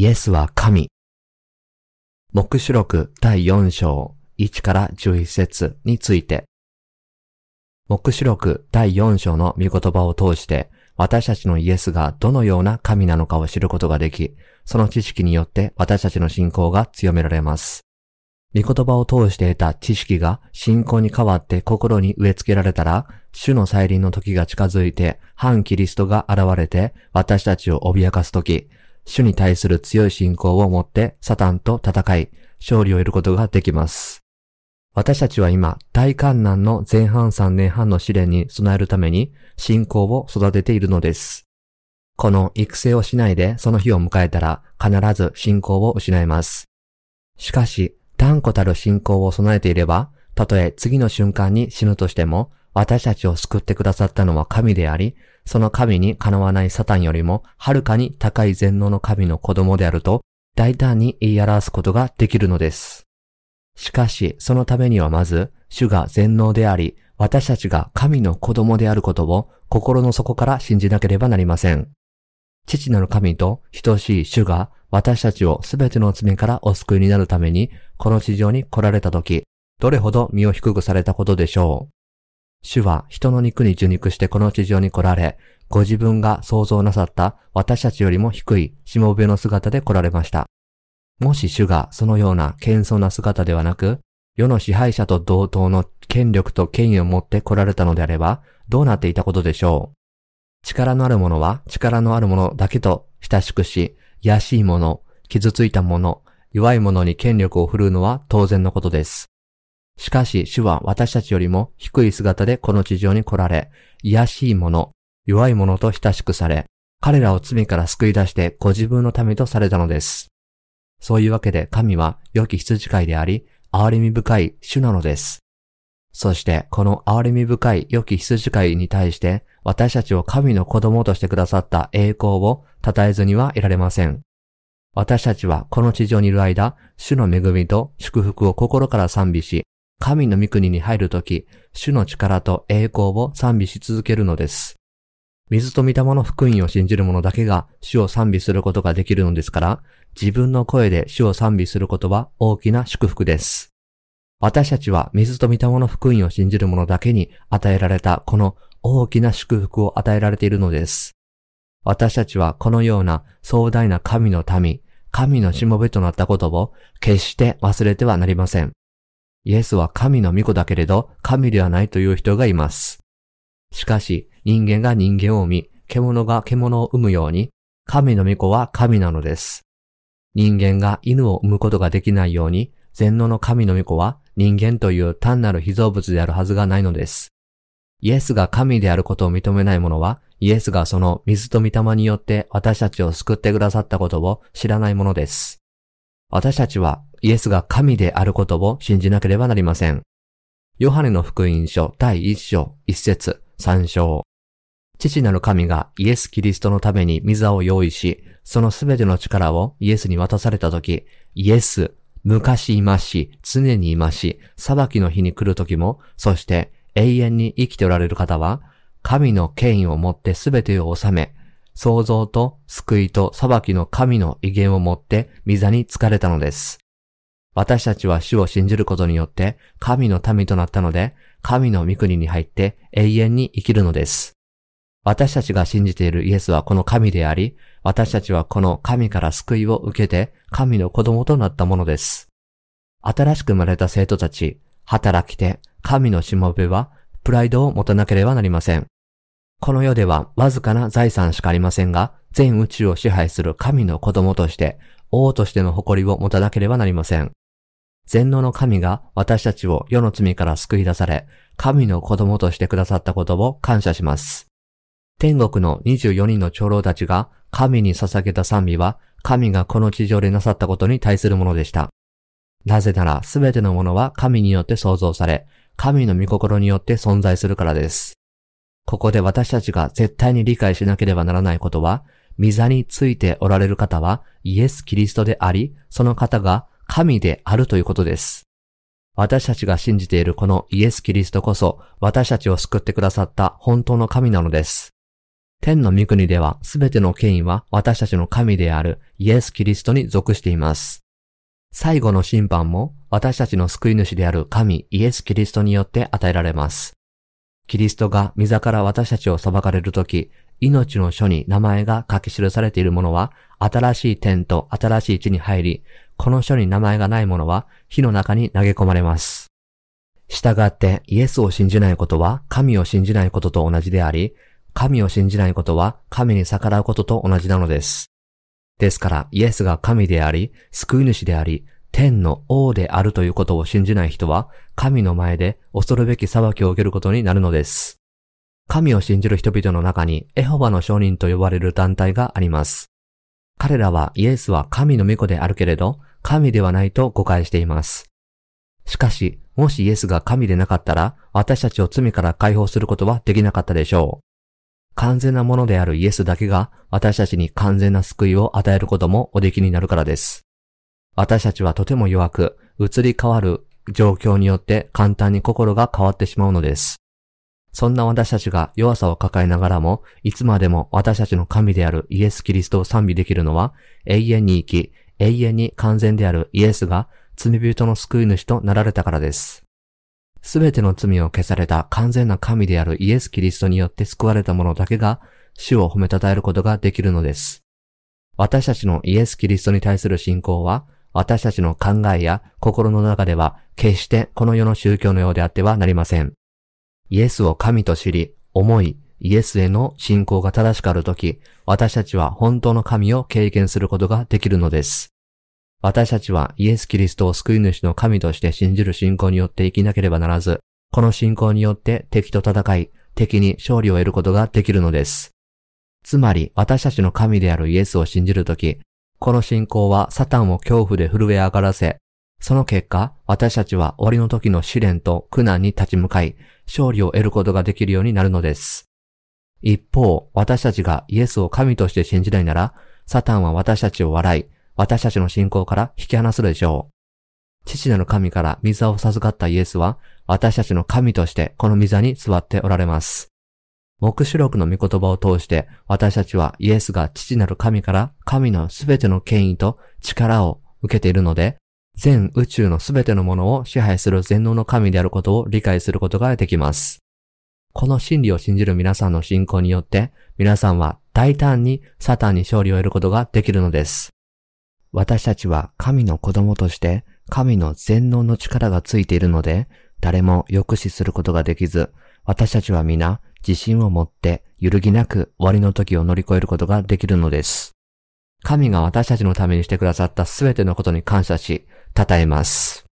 イエスは神。目視録第4章1から11節について。目視録第4章の御言葉を通して私たちのイエスがどのような神なのかを知ることができ、その知識によって私たちの信仰が強められます。御言葉を通して得た知識が信仰に変わって心に植え付けられたら、主の再臨の時が近づいて、反キリストが現れて、私たちを脅かす時、主に対する強い信仰を持ってサタンと戦い、勝利を得ることができます。私たちは今、大観難の前半3年半の試練に備えるために、信仰を育てているのです。この育成をしないでその日を迎えたら、必ず信仰を失います。しかし、断固たる信仰を備えていれば、たとえ次の瞬間に死ぬとしても、私たちを救ってくださったのは神であり、その神にかなわないサタンよりも、はるかに高い全能の神の子供であると、大胆に言い表すことができるのです。しかし、そのためにはまず、主が全能であり、私たちが神の子供であることを心の底から信じなければなりません。父なる神と等しい主が私たちをすべての罪からお救いになるために、この地上に来られた時、どれほど身を低くされたことでしょう。主は人の肉に受肉してこの地上に来られ、ご自分が創造なさった私たちよりも低いしもべの姿で来られました。もし主がそのような謙遜な姿ではなく、世の支配者と同等の権力と権威を持って来られたのであれば、どうなっていたことでしょう？力のある者は力のある者だけと親しくし、やしい者、傷ついた者、弱い者に権力を振るうのは当然のことです。しかし主は私たちよりも低い姿でこの地上に来られ、癒しい者、弱い者と親しくされ、彼らを罪から救い出してご自分のためとされたのです。そういうわけで神は良き羊飼いであり、憐れみ深い主なのです。そしてこの憐れみ深い良き羊飼いに対して私たちを神の子供としてくださった栄光を称えずにはいられません。私たちはこの地上にいる間、主の恵みと祝福を心から賛美し、神の御国に入るとき、主の力と栄光を賛美し続けるのです。水と御霊の福音を信じる者だけが主を賛美することができるのですから、自分の声で主を賛美することは大きな祝福です。私たちは水と御霊の福音を信じる者だけに与えられたこの大きな祝福を与えられているのです。私たちはこのような壮大な神の民、神のしもべとなったことを決して忘れてはなりません。イエスは神の御子だけれど神ではないという人がいます。しかし人間が人間を生み、獣が獣を生むように、神の御子は神なのです。人間が犬を生むことができないように、全能の神の御子は人間という単なる被造物であるはずがないのです。イエスが神であることを認めない者は、イエスがその水と御霊によって私たちを救ってくださったことを知らないものです。私たちはイエスが神であることを信じなければなりません。ヨハネの福音書第1章1節3章。父なる神がイエス・キリストのために御座を用意し、そのすべての力をイエスに渡されたとき、イエス、昔いまし、常にいまし、裁きの日に来るときも、そして永遠に生きておられる方は、神の権威をもってすべてを治め、創造と救いと裁きの神の威厳をもって御座に疲れたのです。私たちは主を信じることによって神の民となったので、神の御国に入って永遠に生きるのです。私たちが信じているイエスはこの神であり、私たちはこの神から救いを受けて神の子供となったものです。新しく生まれた生徒たち、働き手、神のしもべは、プライドを持たなければなりません。この世ではわずかな財産しかありませんが、全宇宙を支配する神の子供として、王としての誇りを持たなければなりません。全能の神が私たちを世の罪から救い出され、神の子供としてくださったことを感謝します。天国の24人の長老たちが神に捧げた賛美は、神がこの地上でなさったことに対するものでした。なぜならすべてのものは神によって創造され、神の御心によって存在するからです。ここで私たちが絶対に理解しなければならないことは、御座についておられる方はイエス・キリストであり、その方が神であるということです。私たちが信じているこのイエス・キリストこそ私たちを救ってくださった本当の神なのです。天の御国ではすべての権威は私たちの神であるイエス・キリストに属しています。最後の審判も私たちの救い主である神イエス・キリストによって与えられます。キリストが御座から私たちを裁かれるとき、命の書に名前が書き記されているものは、新しい天と新しい地に入り、この書に名前がないものは火の中に投げ込まれます。従ってイエスを信じないことは神を信じないことと同じであり、神を信じないことは神に逆らうことと同じなのです。ですからイエスが神であり、救い主であり、天の王であるということを信じない人は、神の前で恐るべき裁きを受けることになるのです。神を信じる人々の中にエホバの証人と呼ばれる団体があります。彼らはイエスは神の御子であるけれど、神ではないと誤解しています。しかし、もしイエスが神でなかったら、私たちを罪から解放することはできなかったでしょう。完全なものであるイエスだけが私たちに完全な救いを与えることもおできになるからです。私たちはとても弱く、移り変わる状況によって簡単に心が変わってしまうのです。そんな私たちが弱さを抱えながらも、いつまでも私たちの神であるイエス・キリストを賛美できるのは、永遠に生き、永遠に完全であるイエスが罪人の救い主となられたからです。すべての罪を消された完全な神であるイエス・キリストによって救われた者だけが主を褒めたたえることができるのです。私たちのイエス・キリストに対する信仰は、私たちの考えや心の中では決してこの世の宗教のようであってはなりません。イエスを神と知り、思い、イエスへの信仰が正しくあるとき、私たちは本当の神を経験することができるのです。私たちはイエス・キリストを救い主の神として信じる信仰によって生きなければならず、この信仰によって敵と戦い、敵に勝利を得ることができるのです。つまり、私たちの神であるイエスを信じるとき、この信仰はサタンを恐怖で震え上がらせ、その結果、私たちは終わりの時の試練と苦難に立ち向かい、勝利を得ることができるようになるのです。一方、私たちがイエスを神として信じないなら、サタンは私たちを笑い、私たちの信仰から引き離すでしょう。父なる神から御座を授かったイエスは、私たちの神としてこの御座に座っておられます。目視録の御言葉を通して、私たちはイエスが父なる神から神のすべての権威と力を受けているので、全宇宙のすべてのものを支配する全能の神であることを理解することができます。この真理を信じる皆さんの信仰によって、皆さんは大胆にサタンに勝利を得ることができるのです。私たちは神の子供として神の全能の力がついているので、誰も抑止することができず、私たちは皆自信を持って揺るぎなく終わりの時を乗り越えることができるのです。神が私たちのためにしてくださったすべてのことに感謝し、称えます。